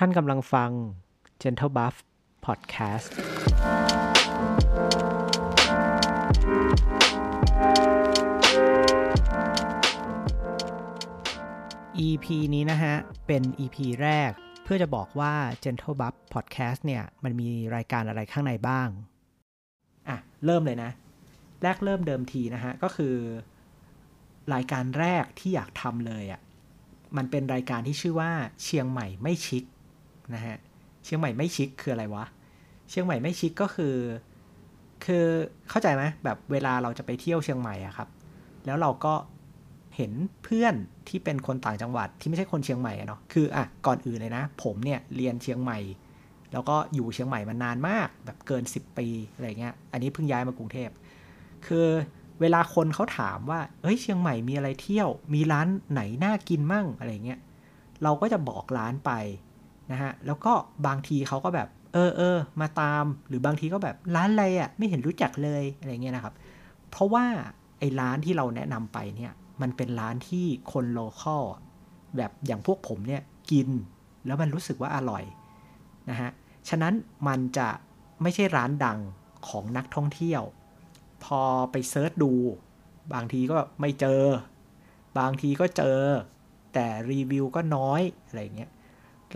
ท่านกำลังฟัง Gentle Buff Podcast EP นี้นะฮะ เป็น EP แรกเพื่อจะบอกว่า Gentle Buff Podcast เนี่ย มันมีรายการอะไรข้างในบ้าง อะ เริ่มเลยนะ แรกเริ่มเดิมทีนะฮะ ก็คือ รายการแรกที่อยากทำเลยอะ่ะมันเป็นรายการที่ชื่อว่าเชียงใหม่ไม่ชิค นะฮะ เชียงใหม่ไม่ชิคคืออะไรวะ เชียงใหม่ไม่ชิคก็คือ คือเข้าใจไหมแบบเวลาเราจะไปเที่ยวเชียงใหม่อะครับ แล้วเราก็เห็นเพื่อนที่เป็นคนต่างจังหวัดที่ไม่ใช่คนเชียงใหม่เนาะ คืออะก่อนอื่นเลยนะ ผมเนี่ยเรียนเชียงใหม่ แล้วก็อยู่เชียงใหม่มานานมาก แบบเกิน 10 ปีอะไรเงี้ย อันนี้เพิ่งย้ายมากรุงเทพ คือเวลาคนเขาถามว่าเฮ้ย เชียงใหม่มีอะไรเที่ยว มีร้านไหนน่ากินมั่งอะไรเงี้ย เราก็จะบอกร้านไป นะฮะแล้วก็บางทีเขาก็แบบเออเออมาตามหรือบางทีก็แบบร้านอะไรอะ่ะไม่เห็นรู้จักเลยอะไรเงี้ยนะครับ เพราะว่าไอ้ร้านที่เราแนะนำไปเนี่ยมันเป็นร้านที่คนโลคอลแบบอย่างพวกผมเนี่ยกินแล้วมันรู้สึกว่าอร่อยนะฮะฉะนั้นมันจะไม่ใช่ร้านดังของนักท่องเที่ยว พอไปเซิร์ชดู บางทีก็ไม่เจอ บางทีก็เจอ แต่รีวิวก็น้อยอะไรเงี้ย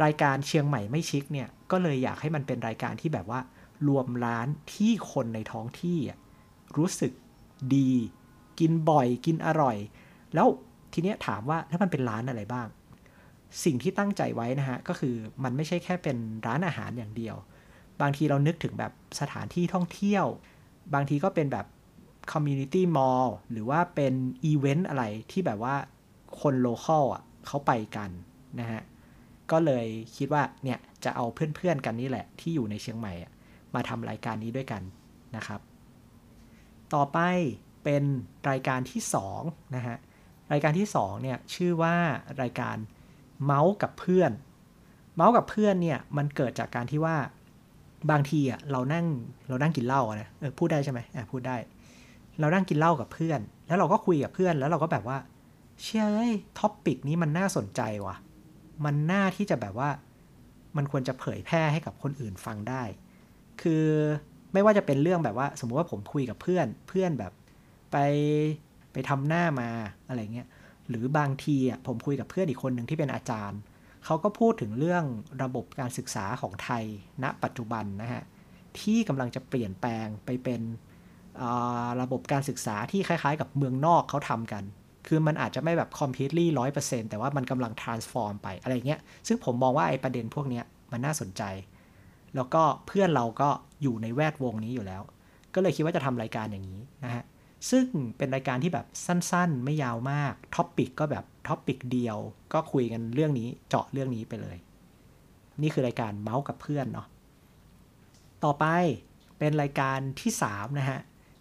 รายการเชียงใหม่ไม่ชิคเนี่ยก็เลยอยากให้มันเป็นรายการที่แบบว่า รวมร้านที่คนในท้องที่รู้สึกดี กินบ่อยกินอร่อย แล้วทีเนี้ยถามว่าแล้วมันเป็นร้านอะไรบ้าง สิ่งที่ตั้งใจไว้นะฮะก็คือมันไม่ใช่แค่เป็นร้านอาหารอย่างเดียว บางทีเรานึกถึงแบบสถานที่ท่องเที่ยว บางทีก็เป็นแบบ community mall หรือว่าเป็นอีเวนต์อะไรที่แบบว่าคน local อะเขาไปกันนะฮะ ก็เลยคิดว่าเนี่ยจะเอาเพื่อนๆกันนี่แหละ ที่อยู่ในเชียงใหม่มาทำรายการนี้ด้วยกันนะครับ ต่อไปเป็นรายการที่2นะฮะรายการที่2เนี่ยชื่อว่ารายการเมาส์กับเพื่อน เมาส์กับเพื่อนเนี่ยมันเกิดจากการที่ว่าบางทีอะเรานั่งเรานั่งกินเหล้านะเออพูดได้ใช่ไหมอะพูดได้ เรานั่งกินเหล้ากับเพื่อน แล้วเราก็คุยกับเพื่อนแล้วเราก็แบบว่า เชี่ยเอ้ย topic นี้มันน่าสนใจว่ะ มันน่าที่จะแบบว่า มันควรจะเผยแพร่ให้กับคนอื่นฟังได้ คือไม่ว่าจะเป็นเรื่องแบบว่า สมมุติว่าผมคุยกับเพื่อนเพื่อนแบบไปไปทำหน้ามาอะไรเงี้ยหรือบางทีอะผมคุยกับเพื่อนอีกคนหนึ่งที่เป็นอาจารย์เขาก็พูดถึงเรื่องระบบการศึกษาของไทยณปัจจุบันนะฮะที่กำลังจะเปลี่ยนแปลงไปเป็นระบบการศึกษาที่คล้ายๆ กับเมืองนอกเขาทำกัน คือมันอาจจะไม่แบบ completely ร้อยเปอร์เซ็นต์แต่ว่ามันกำลัง transform ไปอะไรเงี้ย ซึ่งผมมองว่าไอ้ประเด็นพวกนี้มันน่าสนใจ แล้วก็เพื่อนเราก็อยู่ในแวดวงนี้อยู่แล้ว ก็เลยคิดว่าจะทำรายการอย่างนี้นะฮะ ซึ่งเป็นรายการที่แบบสั้นๆ ไม่ยาวมาก topic ก็แบบ topic เดียว ก็คุยกันเรื่องนี้เจาะเรื่องนี้ไปเลย นี่คือรายการเมาส์กับเพื่อนเนาะ ต่อไปเป็นรายการที่3นะฮะ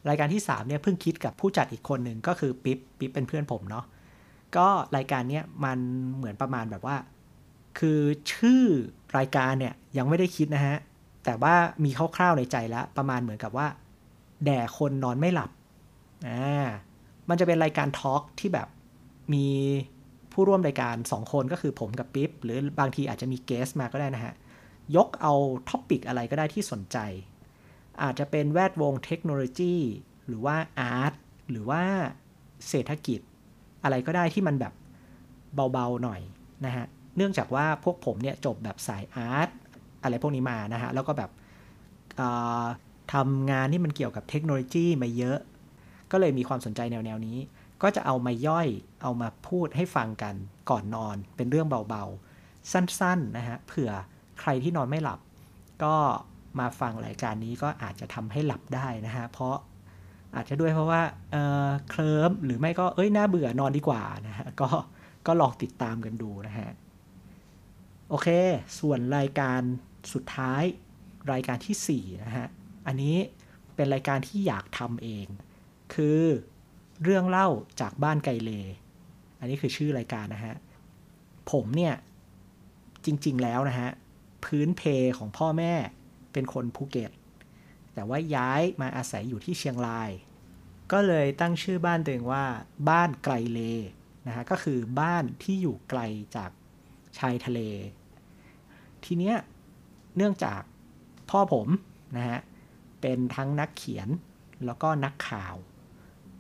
รายการที่3เนี่ยเพิ่งคิดกับผู้จัดอีกคนหนึ่งก็คือปิ๊บปิ๊บเป็นเพื่อนผมเนาะก็รายการเนี้ยมันเหมือนประมาณแบบว่า คือชื่อรายการเนี่ยยังไม่ได้คิดนะฮะ แต่ว่ามีคร่าวๆในใจแล้ว ประมาณเหมือนกับว่า แด่คนนอนไม่หลับอ่ามันจะเป็นรายการ talk ที่แบบมีผู้ร่วมรายการ 2 คนก็คือผมกับปิ๊บหรือบางทีอาจจะมี guest มาก็ได้นะฮะ ยกเอา topic อะไรก็ได้ที่สนใจ อาจจะเป็นแวดวงเทคโนโลยี หรือว่า art หรือว่าเศรษฐกิจ อะไรก็ได้ที่มันแบบเบาๆหน่อยนะฮะเนื่องจากว่าพวกผมเนี่ยจบแบบสายอาร์ตอะไรพวกนี้มานะฮะแล้วก็แบบทำงานที่มันเกี่ยวกับเทคโนโลยีมาเยอะ ก็เลยมีความสนใจแนวๆนี้ ก็จะเอามาย่อยเอามาพูดให้ฟังกันก่อนนอน เป็นเรื่องเบาๆ สั้นๆนะฮะเผื่อใครที่นอนไม่หลับ ก็ มาฟังรายการนี้ก็อาจจะทำให้หลับได้นะฮะ เพราะอาจจะด้วยเพราะว่าเเคลิ้มหรือไม่ก็เอ้ยน่าเบื่อนอนดีกว่านะฮะ ก็ก็ลองติดตามกันดูนะฮะ โอเค ส่วนรายการสุดท้ายรายการที่4นะฮะ อันนี้เป็นรายการที่อยากทำเอง คือเรื่องเล่าจากบ้านไกลเล อันนี้คือชื่อรายการนะฮะ ผมเนี่ยจริง ๆ แล้วนะฮะ พื้นเพของพ่อแม่ เป็นคนภูเก็ต แต่ว่าย้ายมาอาศัยอยู่ที่เชียงราย ก็เลยตั้งชื่อบ้านตัวเองว่า บ้านไกลเลนะฮะก็คือบ้านที่อยู่ไกลจากชายทะเล ทีเนี้ยเนื่องจากพ่อผมนะฮะเป็นทั้งนักเขียนแล้วก็นักข่าว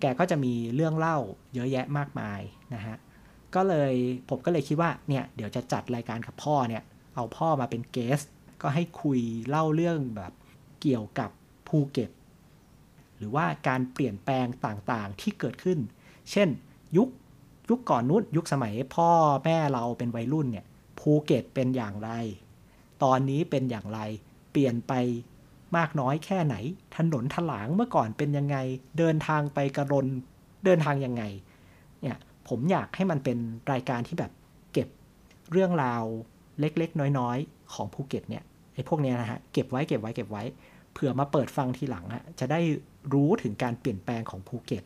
แกก็จะมีเรื่องเล่าเยอะแยะมากมายนะฮะก็เลยผมก็เลยคิดว่าเนี่ยเดี๋ยวจะจัดรายการกับพ่อเนี่ยเอาพ่อมาเป็น guest ก็ให้คุยเล่าเรื่องแบบเกี่ยวกับภูเก็ต หรือว่าการเปลี่ยนแปลงต่างๆที่เกิดขึ้น เช่น ยุคยุคก่อนนู้นยุคสมัยพ่อแม่เราเป็นวัยรุ่นเนี่ยภูเก็ตเป็นอย่างไร ตอนนี้เป็นอย่างไร เปลี่ยนไปมากน้อยแค่ไหน ถนนถลางเมื่อก่อนเป็นยังไง เดินทางไปกะรนเดินทางยังไง เนี่ยผมอยากให้มันเป็นรายการที่แบบเก็บเรื่องราวเล็กๆ น้อยๆ ของภูเก็ตเนี่ย ไอ้พวกเนี้ยนะฮะเก็บไว้เก็บไว้เก็บไว้เผื่อมาเปิดฟังทีหลังอะจะได้รู้ถึงการเปลี่ยนแปลงของภูเก็ต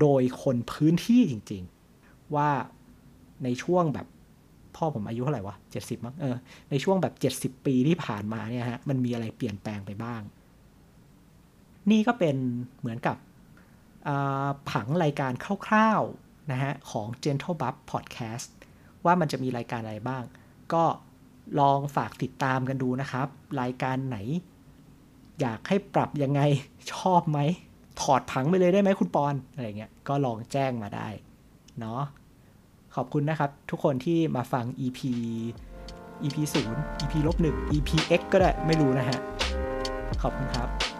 โดยคนพื้นที่จริง ๆ ว่าในช่วงแบบพ่อผมอายุเท่าไหร่วะเจ็ดสิบมั้งเออในช่วงแบบเจ็ดสิบปีที่ผ่านมาเนี่ยฮะมันมีอะไรเปลี่ยนแปลงไปบ้าง นี่ก็เป็นเหมือนกับผังรายการคร่าวๆนะฮะของ Gentle Buff Podcast ว่ามันจะมีรายการอะไรบ้าง ก็ ลองฝากติดตามกันดูนะครับ รายการไหน อยากให้ปรับยังไงชอบไหม ถอดผังไปเลยได้ไหมคุณปอนอะไรเงี้ยก็ลองแจ้งมาได้เนาะขอบคุณนะครับ ทุกคนที่มาฟัง EP EP 0 EP ลบ1 EP X ก็ได้ไม่รู้นะฮะ ขอบคุณครับ